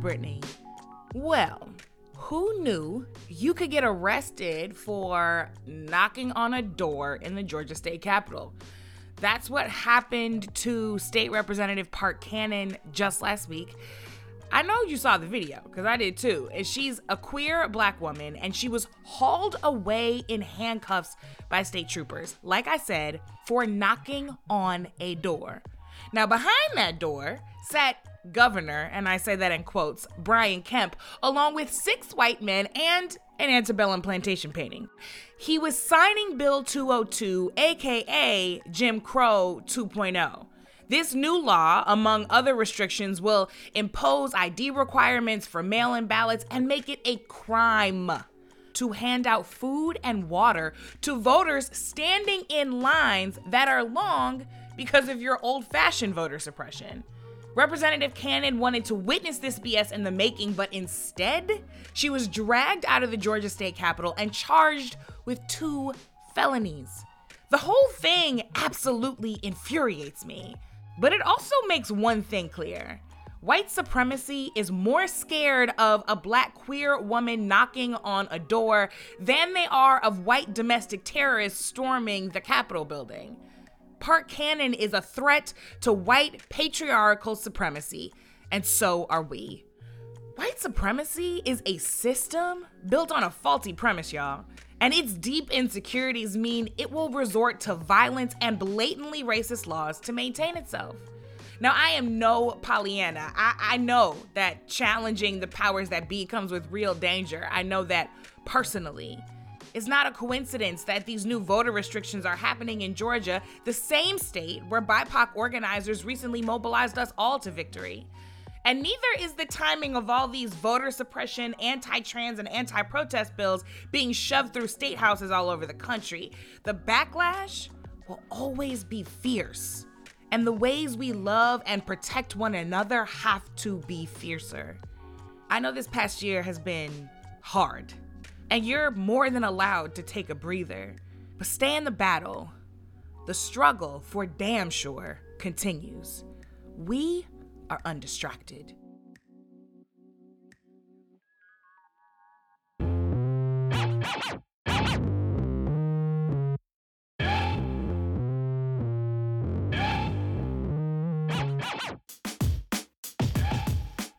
Brittany. Well, who knew you could get arrested for knocking on a door in the Georgia state capitol? That's what happened to State Representative Park Cannon just last week. I know you saw the video because I did too. And she's a queer black woman and she was hauled away in handcuffs by state troopers, like I said, for knocking on a door. Now, behind that door sat Governor, and I say that in quotes, Brian Kemp, along with six white men and an antebellum plantation painting. He was signing Bill 202, aka Jim Crow 2.0. This new law, among other restrictions, will impose ID requirements for mail in ballots and make it a crime to hand out food and water to voters standing in lines that are long because of your old fashioned voter suppression. Representative Cannon wanted to witness this BS in the making, but instead, she was dragged out of the Georgia state capitol and charged with two felonies. The whole thing absolutely infuriates me, but it also makes one thing clear. White supremacy is more scared of a black queer woman knocking on a door than they are of white domestic terrorists storming the Capitol building. Park Cannon is a threat to white patriarchal supremacy, and so are we. White supremacy is a system built on a faulty premise, y'all. And its deep insecurities mean it will resort to violence and blatantly racist laws to maintain itself. Now, I am no Pollyanna. I, I know that challenging the powers that be comes with real danger. I know that personally. It's not a coincidence that these new voter restrictions are happening in Georgia, the same state where BIPOC organizers recently mobilized us all to victory. And neither is the timing of all these voter suppression, anti trans, and anti protest bills being shoved through state houses all over the country. The backlash will always be fierce. And the ways we love and protect one another have to be fiercer. I know this past year has been hard and you're more than allowed to take a breather. But stay in the battle. The struggle, for damn sure, continues. We are undistracted.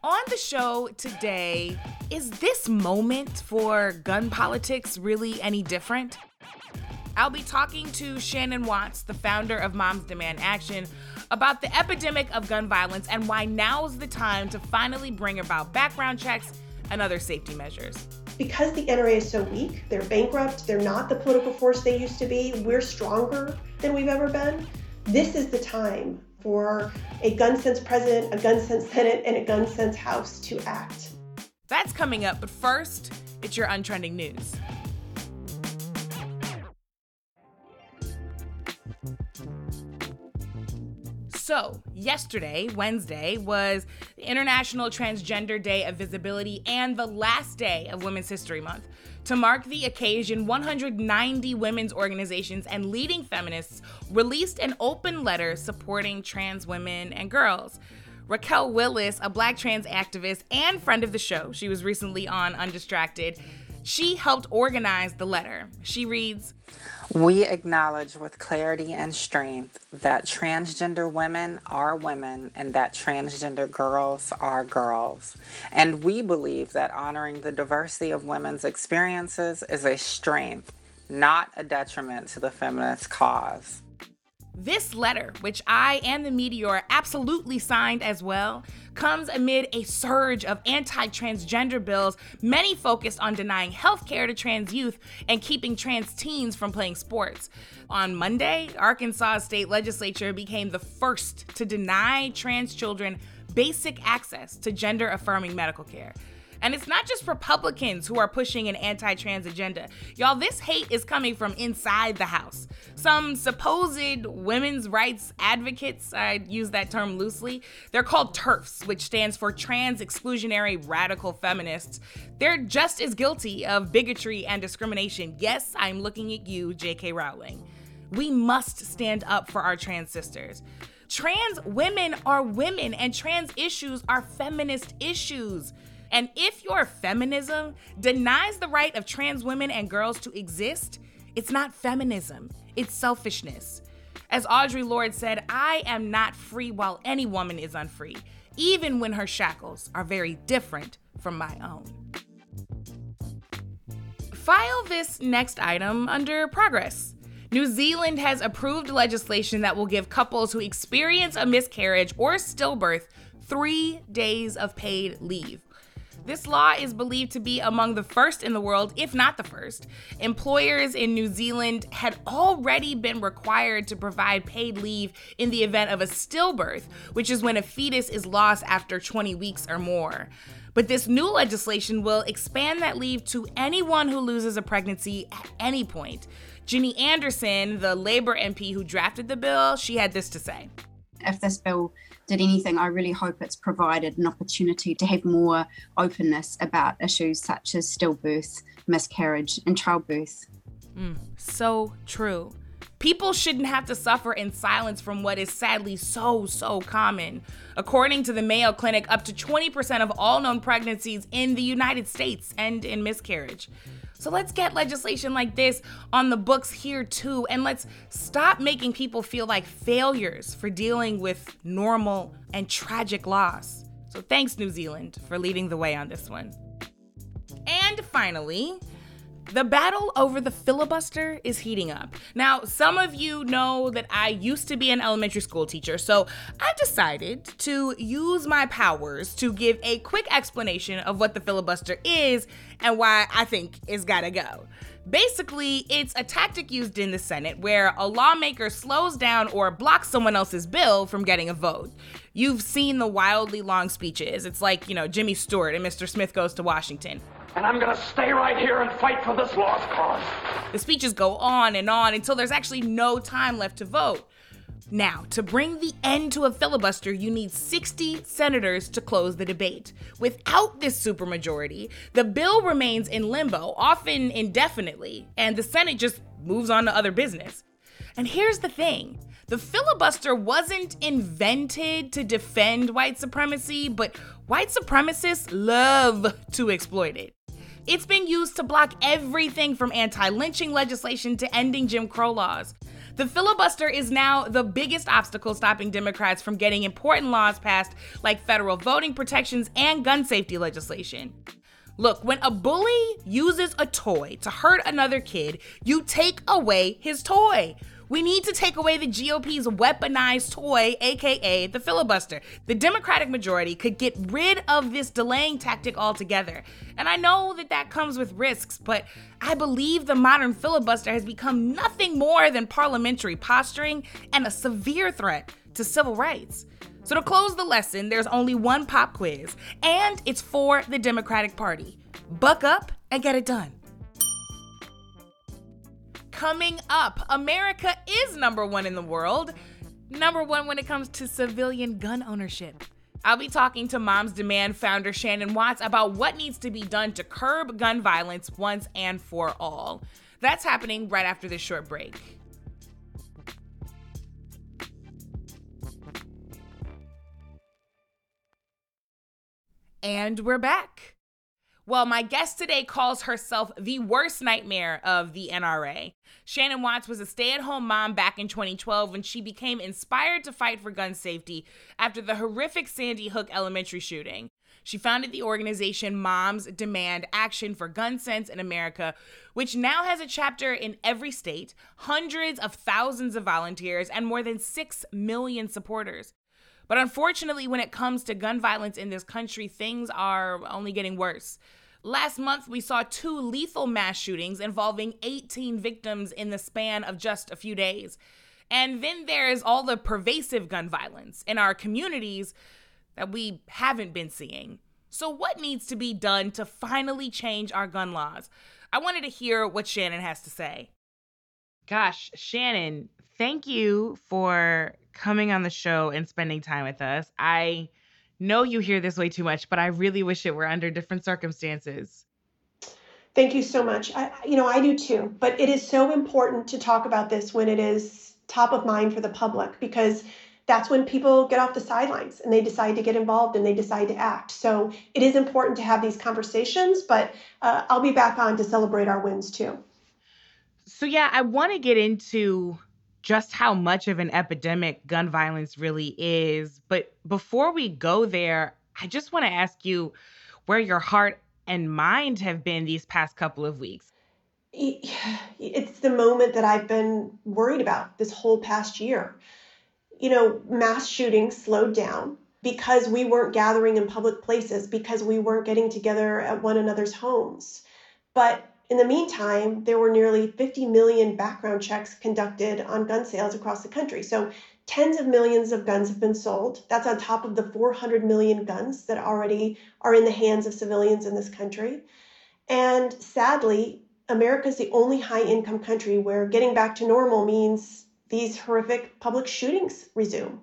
On the show today, is this moment for gun politics really any different? I'll be talking to Shannon Watts, the founder of Moms Demand Action, about the epidemic of gun violence and why now's the time to finally bring about background checks and other safety measures. Because the NRA is so weak, they're bankrupt, they're not the political force they used to be, we're stronger than we've ever been. This is the time for a gun sense president, a gun sense senate, and a gun sense house to act. That's coming up, but first, it's your untrending news. So, yesterday, Wednesday, was the International Transgender Day of Visibility and the last day of Women's History Month. To mark the occasion, 190 women's organizations and leading feminists released an open letter supporting trans women and girls. Raquel Willis, a black trans activist and friend of the show, she was recently on Undistracted. She helped organize the letter. She reads We acknowledge with clarity and strength that transgender women are women and that transgender girls are girls. And we believe that honoring the diversity of women's experiences is a strength, not a detriment to the feminist cause. This letter, which I and the Meteor absolutely signed as well, comes amid a surge of anti transgender bills, many focused on denying health care to trans youth and keeping trans teens from playing sports. On Monday, Arkansas state legislature became the first to deny trans children basic access to gender affirming medical care. And it's not just Republicans who are pushing an anti trans agenda. Y'all, this hate is coming from inside the House. Some supposed women's rights advocates, I use that term loosely, they're called TERFs, which stands for Trans Exclusionary Radical Feminists. They're just as guilty of bigotry and discrimination. Yes, I'm looking at you, J.K. Rowling. We must stand up for our trans sisters. Trans women are women, and trans issues are feminist issues. And if your feminism denies the right of trans women and girls to exist, it's not feminism, it's selfishness. As Audre Lorde said, I am not free while any woman is unfree, even when her shackles are very different from my own. File this next item under progress. New Zealand has approved legislation that will give couples who experience a miscarriage or stillbirth three days of paid leave. This law is believed to be among the first in the world, if not the first. Employers in New Zealand had already been required to provide paid leave in the event of a stillbirth, which is when a fetus is lost after 20 weeks or more. But this new legislation will expand that leave to anyone who loses a pregnancy at any point. Ginny Andersen, the Labour MP who drafted the bill, she had this to say. If this bill did anything, I really hope it's provided an opportunity to have more openness about issues such as stillbirth, miscarriage, and childbirth. Mm, so true. People shouldn't have to suffer in silence from what is sadly so, so common. According to the Mayo Clinic, up to 20% of all known pregnancies in the United States end in miscarriage. So let's get legislation like this on the books here too, and let's stop making people feel like failures for dealing with normal and tragic loss. So thanks, New Zealand, for leading the way on this one. And finally, the battle over the filibuster is heating up. Now, some of you know that I used to be an elementary school teacher, so I decided to use my powers to give a quick explanation of what the filibuster is and why I think it's gotta go. Basically, it's a tactic used in the Senate where a lawmaker slows down or blocks someone else's bill from getting a vote. You've seen the wildly long speeches. It's like, you know, Jimmy Stewart and Mr. Smith goes to Washington and I'm gonna stay right here and fight for this lost cause. The speeches go on and on until there's actually no time left to vote. Now, to bring the end to a filibuster, you need 60 senators to close the debate. Without this supermajority, the bill remains in limbo, often indefinitely, and the Senate just moves on to other business. And here's the thing the filibuster wasn't invented to defend white supremacy, but white supremacists love to exploit it. It's been used to block everything from anti lynching legislation to ending Jim Crow laws. The filibuster is now the biggest obstacle stopping Democrats from getting important laws passed, like federal voting protections and gun safety legislation. Look, when a bully uses a toy to hurt another kid, you take away his toy. We need to take away the GOP's weaponized toy, aka the filibuster. The Democratic majority could get rid of this delaying tactic altogether. And I know that that comes with risks, but I believe the modern filibuster has become nothing more than parliamentary posturing and a severe threat to civil rights. So, to close the lesson, there's only one pop quiz, and it's for the Democratic Party. Buck up and get it done. Coming up, America is number one in the world, number one when it comes to civilian gun ownership. I'll be talking to Moms Demand founder Shannon Watts about what needs to be done to curb gun violence once and for all. That's happening right after this short break. And we're back. Well, my guest today calls herself the worst nightmare of the NRA. Shannon Watts was a stay at home mom back in 2012 when she became inspired to fight for gun safety after the horrific Sandy Hook elementary shooting. She founded the organization Moms Demand Action for Gun Sense in America, which now has a chapter in every state, hundreds of thousands of volunteers, and more than 6 million supporters. But unfortunately, when it comes to gun violence in this country, things are only getting worse. Last month, we saw two lethal mass shootings involving 18 victims in the span of just a few days. And then there's all the pervasive gun violence in our communities that we haven't been seeing. So, what needs to be done to finally change our gun laws? I wanted to hear what Shannon has to say. Gosh, Shannon, thank you for coming on the show and spending time with us. I know you hear this way too much, but I really wish it were under different circumstances. Thank you so much. I, you know, I do too, but it is so important to talk about this when it is top of mind for the public because that's when people get off the sidelines and they decide to get involved and they decide to act. So it is important to have these conversations, but uh, I'll be back on to celebrate our wins too. So, yeah, I want to get into just how much of an epidemic gun violence really is. But before we go there, I just want to ask you where your heart and mind have been these past couple of weeks. It's the moment that I've been worried about this whole past year. You know, mass shootings slowed down because we weren't gathering in public places, because we weren't getting together at one another's homes. But in the meantime, there were nearly 50 million background checks conducted on gun sales across the country. So tens of millions of guns have been sold. That's on top of the 400 million guns that already are in the hands of civilians in this country. And sadly, America is the only high income country where getting back to normal means these horrific public shootings resume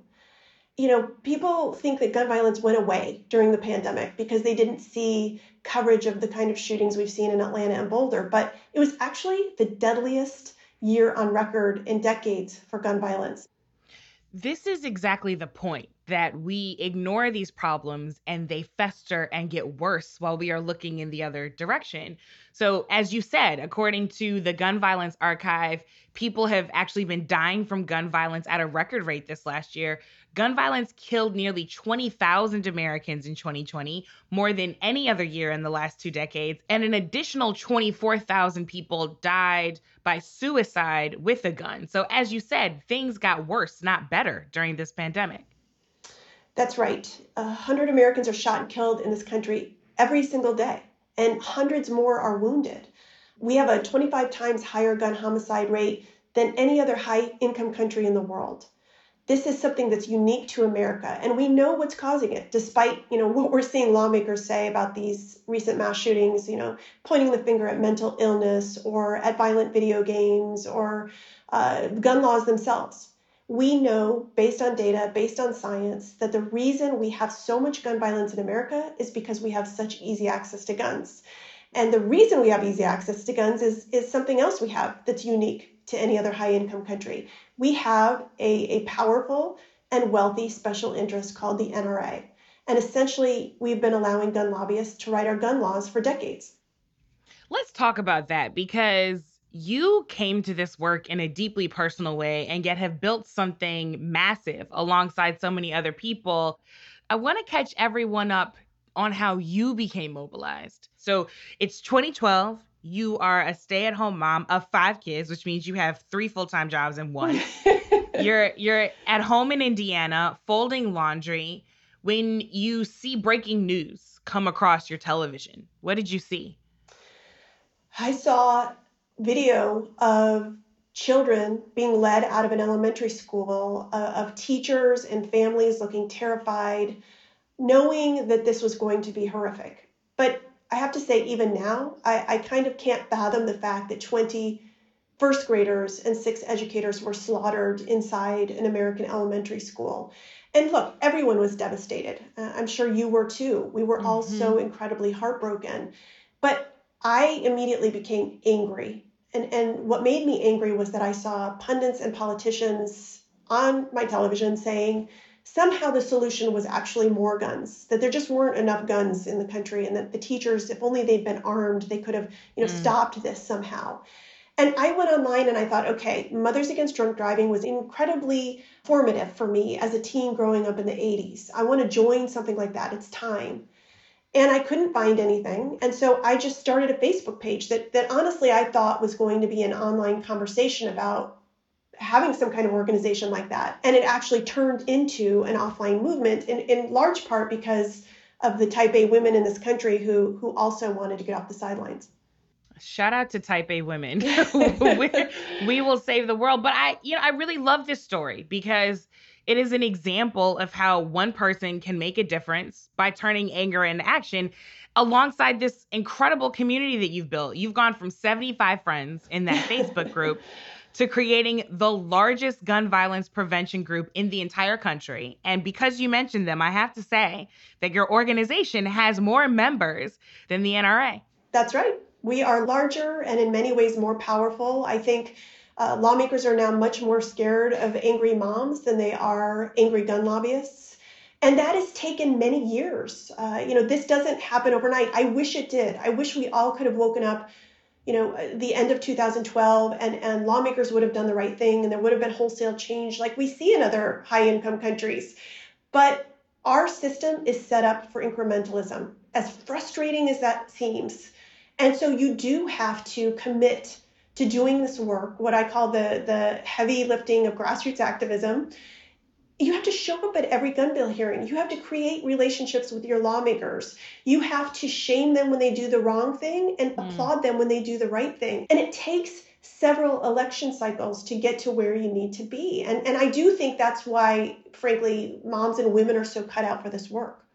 you know, people think that gun violence went away during the pandemic because they didn't see coverage of the kind of shootings we've seen in Atlanta and Boulder, but it was actually the deadliest year on record in decades for gun violence. This is exactly the point that we ignore these problems and they fester and get worse while we are looking in the other direction. So, as you said, according to the Gun Violence Archive, people have actually been dying from gun violence at a record rate this last year. Gun violence killed nearly 20,000 Americans in 2020, more than any other year in the last two decades, and an additional 24,000 people died by suicide with a gun. So, as you said, things got worse, not better, during this pandemic. That's right. A 100 Americans are shot and killed in this country every single day, and hundreds more are wounded. We have a 25 times higher gun homicide rate than any other high income country in the world this is something that's unique to America, and we know what's causing it, despite you know what we're seeing lawmakers say about these recent mass shootings. You know, pointing the finger at mental illness or at violent video games or uh, gun laws themselves. We know, based on data, based on science, that the reason we have so much gun violence in America is because we have such easy access to guns. And the reason we have easy access to guns is, is something else we have that's unique to any other high income country we have a, a powerful and wealthy special interest called the NRA. And essentially, we've been allowing gun lobbyists to write our gun laws for decades. Let's talk about that because you came to this work in a deeply personal way and yet have built something massive alongside so many other people. I want to catch everyone up on how you became mobilized. So it's 2012 you are a stay-at-home mom of five kids, which means you have three full-time jobs in one. you're you're at home in Indiana folding laundry when you see breaking news come across your television. What did you see? I saw video of children being led out of an elementary school, uh, of teachers and families looking terrified, knowing that this was going to be horrific. But I have to say, even now, I, I kind of can't fathom the fact that 20 first graders and six educators were slaughtered inside an American elementary school. And look, everyone was devastated. Uh, I'm sure you were too. We were mm-hmm. all so incredibly heartbroken. But I immediately became angry. And, and what made me angry was that I saw pundits and politicians on my television saying, somehow the solution was actually more guns that there just weren't enough guns in the country and that the teachers if only they'd been armed they could have you know mm. stopped this somehow. And i went online and i thought okay mothers against drunk driving was incredibly formative for me as a teen growing up in the 80s i want to join something like that. It's time. And i couldn't find anything. And so i just started a facebook page that that honestly i thought was going to be an online conversation about having some kind of organization like that. And it actually turned into an offline movement in, in large part because of the type A women in this country who who also wanted to get off the sidelines. Shout out to type A women. we, we will save the world. But I, you know, I really love this story because it is an example of how one person can make a difference by turning anger into action alongside this incredible community that you've built. You've gone from 75 friends in that Facebook group to creating the largest gun violence prevention group in the entire country. And because you mentioned them, I have to say that your organization has more members than the NRA. That's right. We are larger and in many ways more powerful. I think Uh, lawmakers are now much more scared of angry moms than they are angry gun lobbyists. And that has taken many years. Uh, you know, this doesn't happen overnight. I wish it did. I wish we all could have woken up, you know, uh, the end of 2012 and, and lawmakers would have done the right thing and there would have been wholesale change like we see in other high income countries. But our system is set up for incrementalism, as frustrating as that seems. And so you do have to commit to doing this work, what I call the, the heavy lifting of grassroots activism, you have to show up at every gun bill hearing. You have to create relationships with your lawmakers. You have to shame them when they do the wrong thing and mm. applaud them when they do the right thing. And it takes several election cycles to get to where you need to be. And, and I do think that's why, frankly, moms and women are so cut out for this work.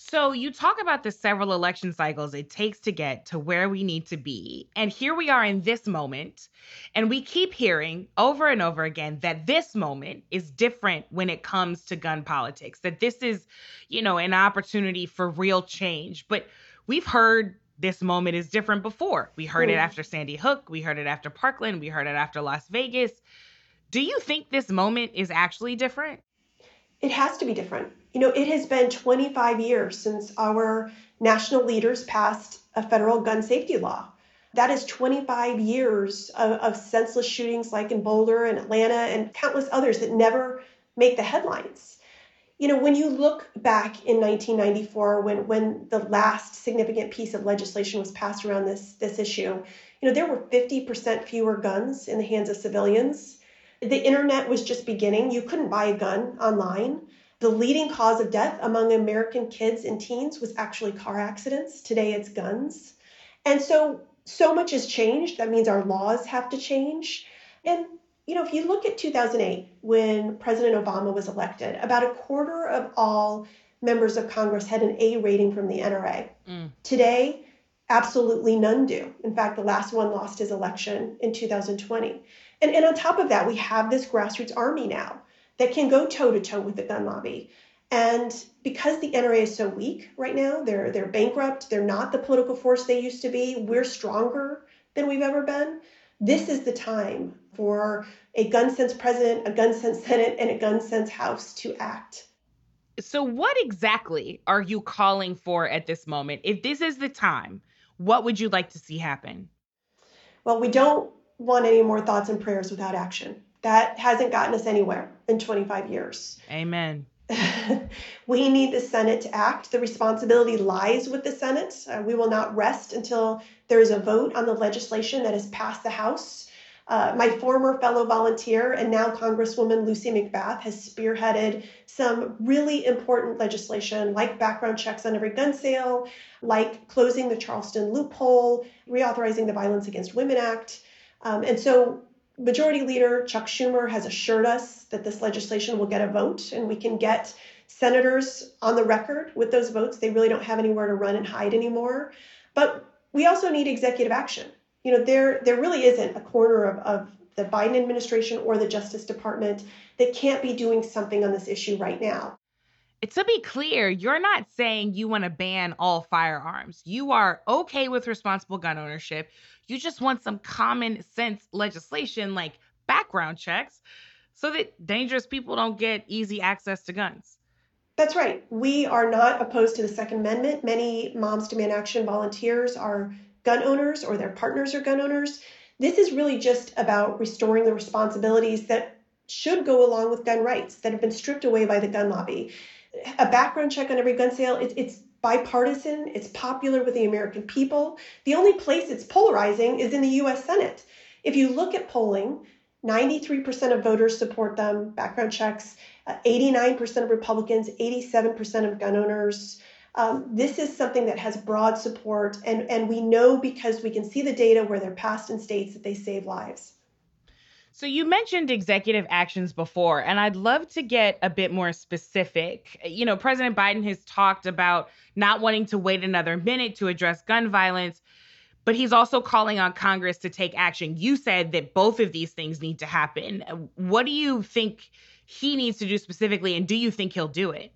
So you talk about the several election cycles it takes to get to where we need to be. And here we are in this moment. And we keep hearing over and over again that this moment is different when it comes to gun politics, that this is, you know, an opportunity for real change. But we've heard this moment is different before. We heard it after Sandy Hook, we heard it after Parkland, we heard it after Las Vegas. Do you think this moment is actually different? It has to be different. You know, it has been 25 years since our national leaders passed a federal gun safety law. That is 25 years of, of, senseless shootings like in Boulder and Atlanta and countless others that never make the headlines. You know, when you look back in 1994, when, when the last significant piece of legislation was passed around this, this issue, you know, there were 50% fewer guns in the hands of civilians. The internet was just beginning. You couldn't buy a gun online. The leading cause of death among American kids and teens was actually car accidents. Today it's guns. And so, so much has changed. That means our laws have to change. And, you know, if you look at 2008, when President Obama was elected, about a quarter of all members of Congress had an A rating from the NRA. Mm. Today, absolutely none do. In fact, the last one lost his election in 2020. And, and on top of that, we have this grassroots army now that can go toe to toe with the gun lobby. And because the NRA is so weak right now, they're they're bankrupt, they're not the political force they used to be. We're stronger than we've ever been. This is the time for a gun sense president, a gun sense senate, and a gun sense house to act. So what exactly are you calling for at this moment? If this is the time, what would you like to see happen? Well, we don't want any more thoughts and prayers without action. That hasn't gotten us anywhere in 25 years. Amen. we need the Senate to act. The responsibility lies with the Senate. Uh, we will not rest until there is a vote on the legislation that has passed the House. Uh, my former fellow volunteer and now Congresswoman Lucy McBath has spearheaded some really important legislation like background checks on every gun sale, like closing the Charleston loophole, reauthorizing the Violence Against Women Act. Um, and so Majority Leader Chuck Schumer has assured us that this legislation will get a vote and we can get senators on the record with those votes. They really don't have anywhere to run and hide anymore. But we also need executive action. You know, there there really isn't a corner of, of the Biden administration or the Justice Department that can't be doing something on this issue right now. To be clear, you're not saying you want to ban all firearms. You are okay with responsible gun ownership. You just want some common sense legislation like background checks so that dangerous people don't get easy access to guns. That's right. We are not opposed to the Second Amendment. Many Moms Demand Action volunteers are gun owners or their partners are gun owners. This is really just about restoring the responsibilities that should go along with gun rights that have been stripped away by the gun lobby. A background check on every gun sale, it, it's bipartisan, it's popular with the American people. The only place it's polarizing is in the US Senate. If you look at polling, 93% of voters support them, background checks, uh, 89% of Republicans, 87% of gun owners. Um, this is something that has broad support, and, and we know because we can see the data where they're passed in states that they save lives. So you mentioned executive actions before, and I'd love to get a bit more specific. You know, President Biden has talked about not wanting to wait another minute to address gun violence, but he's also calling on Congress to take action. You said that both of these things need to happen. What do you think he needs to do specifically, and do you think he'll do it?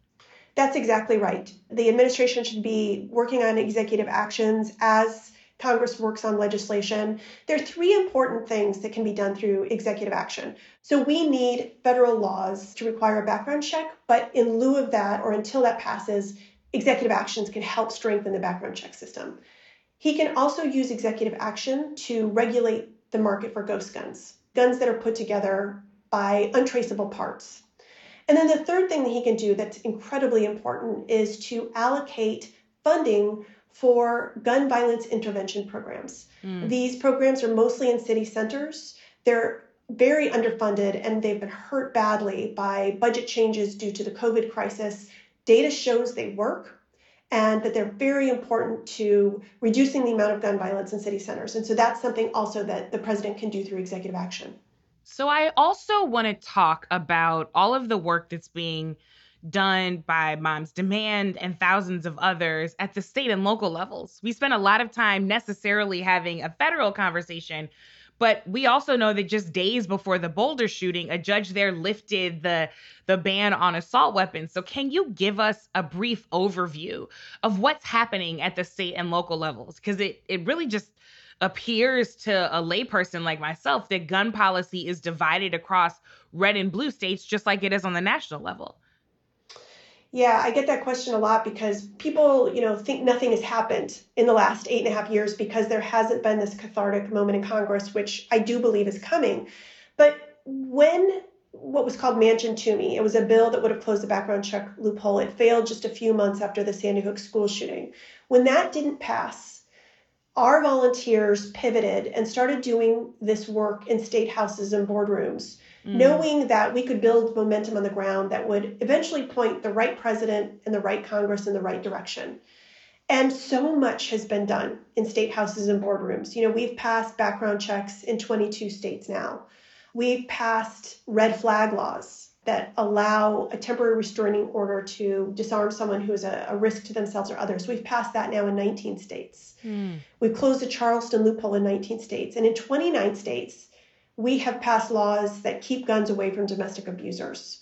That's exactly right. The administration should be working on executive actions as Congress works on legislation, there are three important things that can be done through executive action. So we need federal laws to require a background check, but in lieu of that, or until that passes, executive actions can help strengthen the background check system. He can also use executive action to regulate the market for ghost guns, guns that are put together by untraceable parts. And then the third thing that he can do that's incredibly important is to allocate funding for gun violence intervention programs. Mm. These programs are mostly in city centers. They're very underfunded and they've been hurt badly by budget changes due to the COVID crisis. Data shows they work and that they're very important to reducing the amount of gun violence in city centers. And so that's something also that the president can do through executive action. So I also want to talk about all of the work that's being done by Moms Demand and thousands of others at the state and local levels. We spend a lot of time necessarily having a federal conversation, but we also know that just days before the Boulder shooting, a judge there lifted the the ban on assault weapons. So can you give us a brief overview of what's happening at the state and local levels? Because it it really just appears to a layperson like myself that gun policy is divided across red and blue states just like it is on the national level. Yeah, I get that question a lot because people, you know, think nothing has happened in the last eight and a half years because there hasn't been this cathartic moment in Congress, which I do believe is coming. But when what was called Manchin Toomey, it was a bill that would have closed the background check loophole. It failed just a few months after the Sandy Hook school shooting. When that didn't pass, our volunteers pivoted and started doing this work in state houses and boardrooms mm. knowing that we could build momentum on the ground that would eventually point the right president and the right Congress in the right direction. And so much has been done in state houses and boardrooms. You know, we've passed background checks in 22 states now. We've passed red flag laws that allow a temporary restraining order to disarm someone who is a, a risk to themselves or others. We've passed that now in 19 states. Mm. We've closed the Charleston loophole in 19 states. And in 29 states, we have passed laws that keep guns away from domestic abusers.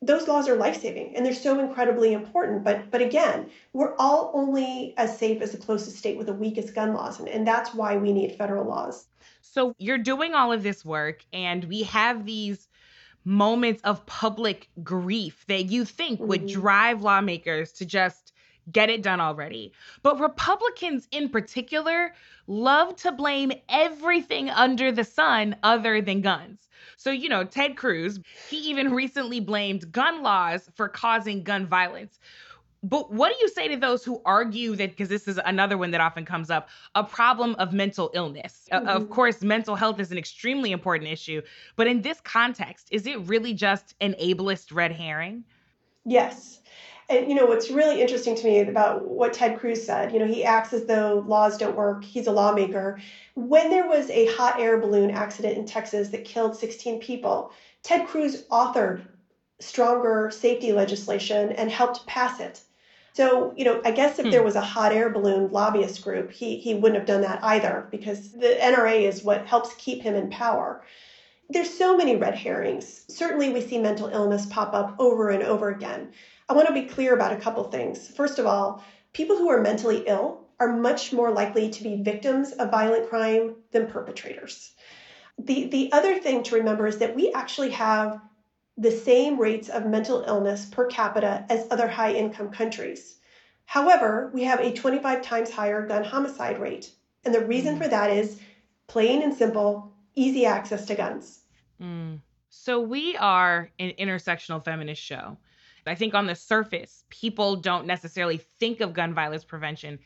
Those laws are life saving and they're so incredibly important. But but again, we're all only as safe as the closest state with the weakest gun laws. And, and that's why we need federal laws. So you're doing all of this work and we have these moments of public grief that you think mm-hmm. would drive lawmakers to just get it done already. But Republicans in particular love to blame everything under the sun other than guns. So, you know, Ted Cruz, he even recently blamed gun laws for causing gun violence. But what do you say to those who argue that, because this is another one that often comes up, a problem of mental illness? Mm-hmm. Of course, mental health is an extremely important issue. But in this context, is it really just an ableist red herring? Yes. And you know what's really interesting to me about what Ted Cruz said, you know, he acts as though laws don't work. He's a lawmaker. When there was a hot air balloon accident in Texas that killed 16 people, Ted Cruz authored stronger safety legislation and helped pass it. So, you know, I guess if hmm. there was a hot air balloon lobbyist group, he he wouldn't have done that either because the NRA is what helps keep him in power. There's so many red herrings. Certainly we see mental illness pop up over and over again. I want to be clear about a couple things. First of all, people who are mentally ill are much more likely to be victims of violent crime than perpetrators. The, the other thing to remember is that we actually have the same rates of mental illness per capita as other high income countries. However, we have a 25 times higher gun homicide rate. And the reason mm. for that is plain and simple easy access to guns. Mm. So, we are an intersectional feminist show. I think on the surface, people don't necessarily think of gun violence prevention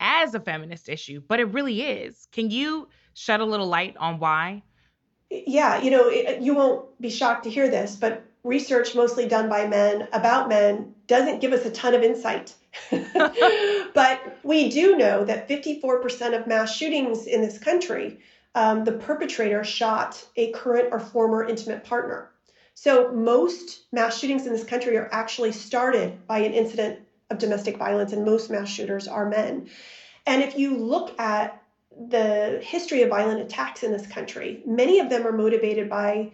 as a feminist issue, but it really is. Can you shed a little light on why? Yeah, you know, it, you won't be shocked to hear this, but research mostly done by men about men doesn't give us a ton of insight. but we do know that 54% of mass shootings in this country, um, the perpetrator shot a current or former intimate partner. So most mass shootings in this country are actually started by an incident of domestic violence, and most mass shooters are men. And if you look at the history of violent attacks in this country, many of them are motivated by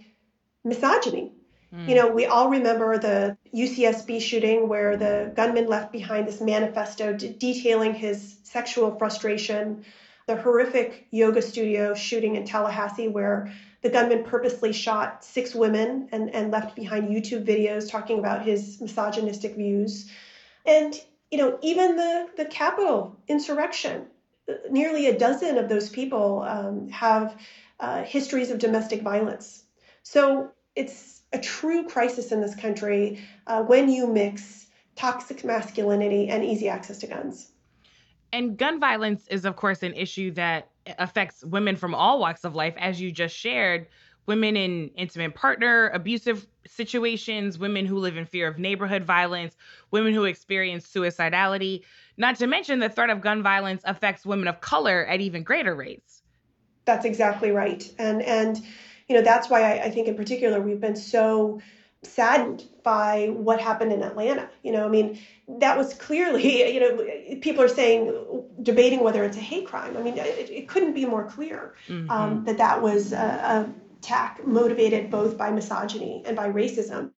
misogyny. Mm. You know, we all remember the UCSB shooting where the gunman left behind this manifesto de- detailing his sexual frustration the horrific yoga studio shooting in Tallahassee, where the gunman purposely shot six women and, and left behind YouTube videos talking about his misogynistic views. And, you know, even the, the Capitol insurrection, nearly a dozen of those people um, have uh, histories of domestic violence. So it's a true crisis in this country uh, when you mix toxic masculinity and easy access to guns. And gun violence is, of course, an issue that affects women from all walks of life, as you just shared. Women in intimate partner, abusive situations, women who live in fear of neighborhood violence, women who experience suicidality. Not to mention the threat of gun violence affects women of color at even greater rates. That's exactly right. And and you know, that's why I, I think in particular we've been so saddened by what happened in Atlanta. You know, I mean, that was clearly, you know, people are saying, debating whether it's a hate crime. I mean, it, it couldn't be more clear mm-hmm. um, that that was a, a attack motivated both by misogyny and by racism.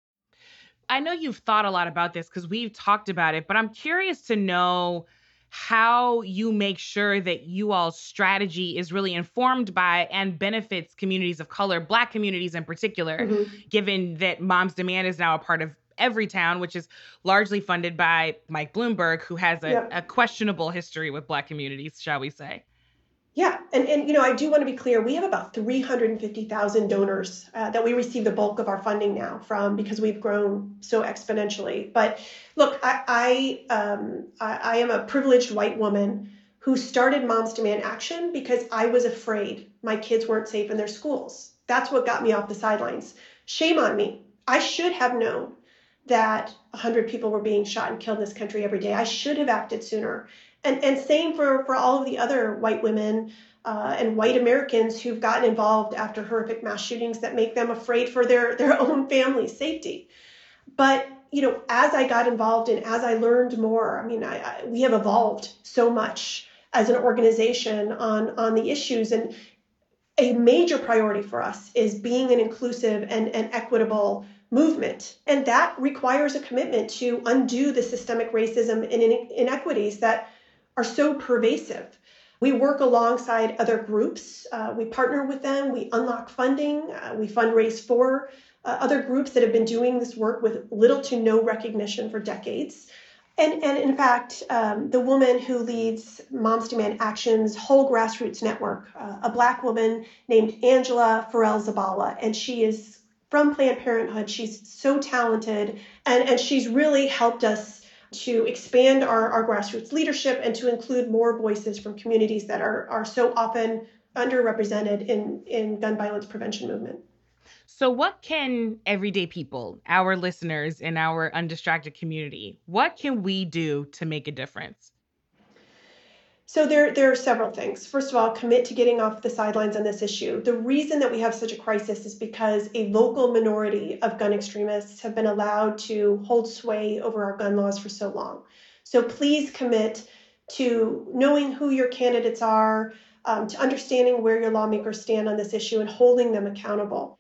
I know you've thought a lot about this because we've talked about it, but I'm curious to know how you make sure that you all's strategy is really informed by and benefits communities of color, Black communities in particular, mm-hmm. given that Moms Demand is now a part of Everytown, which is largely funded by Mike Bloomberg, who has a, a questionable history with Black communities, shall we say. Yeah, and, and you know, I do want to be clear. We have about 350,000 donors uh, that we receive the bulk of our funding now from because we've grown so exponentially. But look, I I, um, I, I am a privileged white woman who started Moms Demand Action because I was afraid my kids weren't safe in their schools. That's what got me off the sidelines. Shame on me. I should have known that 100 people were being shot and killed in this country every day. I should have acted sooner. And, and same for, for all of the other white women uh, and white Americans who've gotten involved after horrific mass shootings that make them afraid for their, their own family's safety. But, you know, as I got involved and as I learned more, I mean, I, I, we have evolved so much as an organization on, on the issues. And a major priority for us is being an inclusive and, and equitable movement. And that requires a commitment to undo the systemic racism and inequities that are so pervasive. We work alongside other groups. Uh, we partner with them. We unlock funding. Uh, we fundraise for uh, other groups that have been doing this work with little to no recognition for decades. And, and in fact, um, the woman who leads Moms Demand Action's whole grassroots network, uh, a Black woman named Angela Ferrell Zabala, and she is from Planned Parenthood. She's so talented, and, and she's really helped us to expand our, our grassroots leadership and to include more voices from communities that are, are so often underrepresented in, in gun violence prevention movement. So, what can everyday people, our listeners in our undistracted community, what can we do to make a difference? So there, there are several things. First of all, commit to getting off the sidelines on this issue. The reason that we have such a crisis is because a local minority of gun extremists have been allowed to hold sway over our gun laws for so long. So please commit to knowing who your candidates are, um, to understanding where your lawmakers stand on this issue and holding them accountable.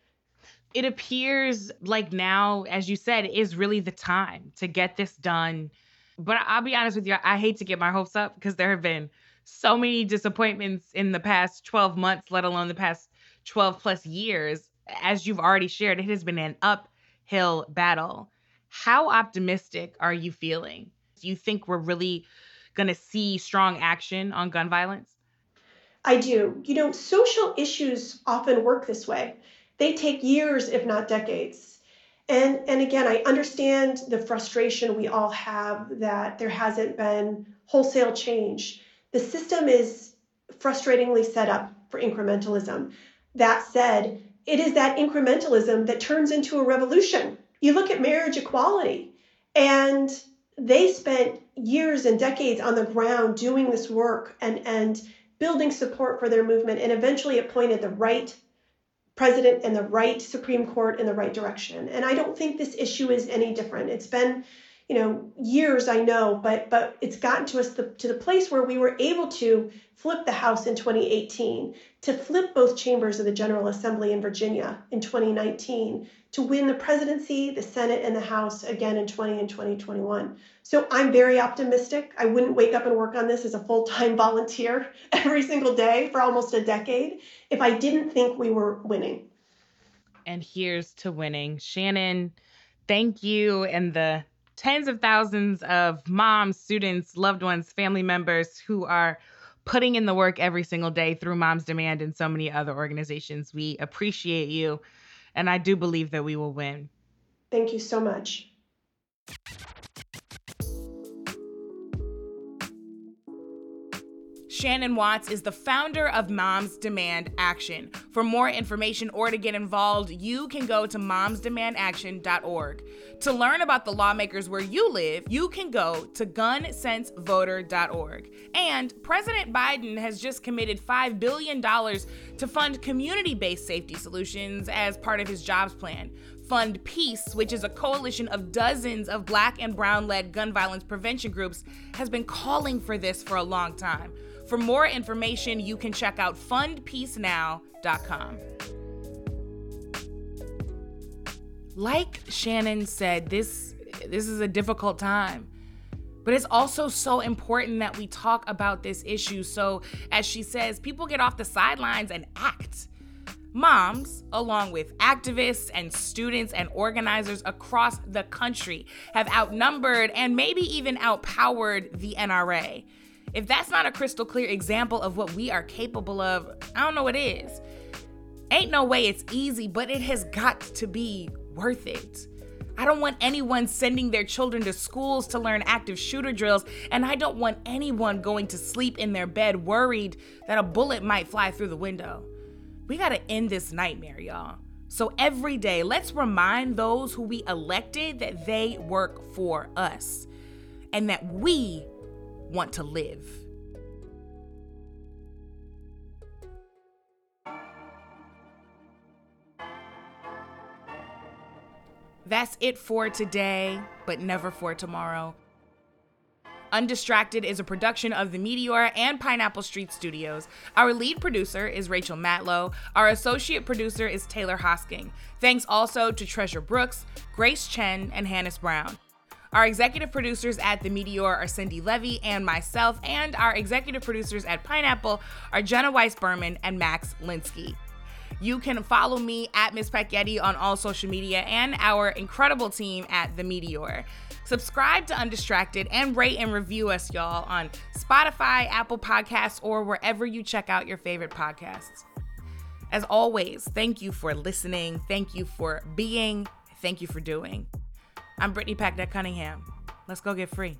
It appears like now, as you said, is really the time to get this done but I'll be honest with you, I hate to get my hopes up because there have been so many disappointments in the past 12 months, let alone the past 12 plus years. As you've already shared, it has been an uphill battle. How optimistic are you feeling? Do you think we're really going to see strong action on gun violence? I do. You know, social issues often work this way. They take years, if not decades, and, and again, I understand the frustration we all have that there hasn't been wholesale change. The system is frustratingly set up for incrementalism. That said, it is that incrementalism that turns into a revolution. You look at marriage equality, and they spent years and decades on the ground doing this work and, and building support for their movement, and eventually it pointed the right president and the right Supreme Court in the right direction. And I don't think this issue is any different. It's been, you know years I know, but but it's gotten to us the, to the place where we were able to flip the House in 2018, to flip both chambers of the General Assembly in Virginia in 2019, to win the presidency, the Senate, and the House again in 20 and 2021. So I'm very optimistic. I wouldn't wake up and work on this as a full time volunteer every single day for almost a decade if I didn't think we were winning. And here's to winning. Shannon, thank you and the tens of thousands of moms, students, loved ones, family members who are putting in the work every single day through Moms Demand and so many other organizations. We appreciate you, and I do believe that we will win. Thank you so much. Shannon Watts is the founder of Moms Demand Action. For more information or to get involved, you can go to momsdemandaction.org. To learn about the lawmakers where you live, you can go to gunsensevoter.org. And President Biden has just committed $5 billion to fund community based safety solutions as part of his jobs plan. Fund Peace, which is a coalition of dozens of black and brown led gun violence prevention groups, has been calling for this for a long time. For more information, you can check out fundpeacenow.com. Like Shannon said, this this is a difficult time. But it's also so important that we talk about this issue so as she says, people get off the sidelines and act. Moms, along with activists and students and organizers across the country, have outnumbered and maybe even outpowered the NRA. If that's not a crystal clear example of what we are capable of, I don't know what is. Ain't no way it's easy, but it has got to be worth it. I don't want anyone sending their children to schools to learn active shooter drills, and I don't want anyone going to sleep in their bed worried that a bullet might fly through the window. We gotta end this nightmare, y'all. So every day, let's remind those who we elected that they work for us and that we want to live. That's it for today, but never for tomorrow. Undistracted is a production of The Meteor and Pineapple Street Studios. Our lead producer is Rachel Matlow. Our associate producer is Taylor Hosking. Thanks also to Treasure Brooks, Grace Chen, and Hannes Brown. Our executive producers at The Meteor are Cindi Leive and myself, and our executive producers at Pineapple are Jenna Weiss Berman and Max Linsky. You can follow me at Miss Packyetti on all social media and our incredible team at The Meteor. Subscribe to Undistracted and rate and review us, y'all, on Spotify, Apple Podcasts, or wherever you check out your favorite podcasts. As always, thank you for listening. Thank you for being. Thank you for doing. I'm Brittany Packnett Cunningham. Let's go get free.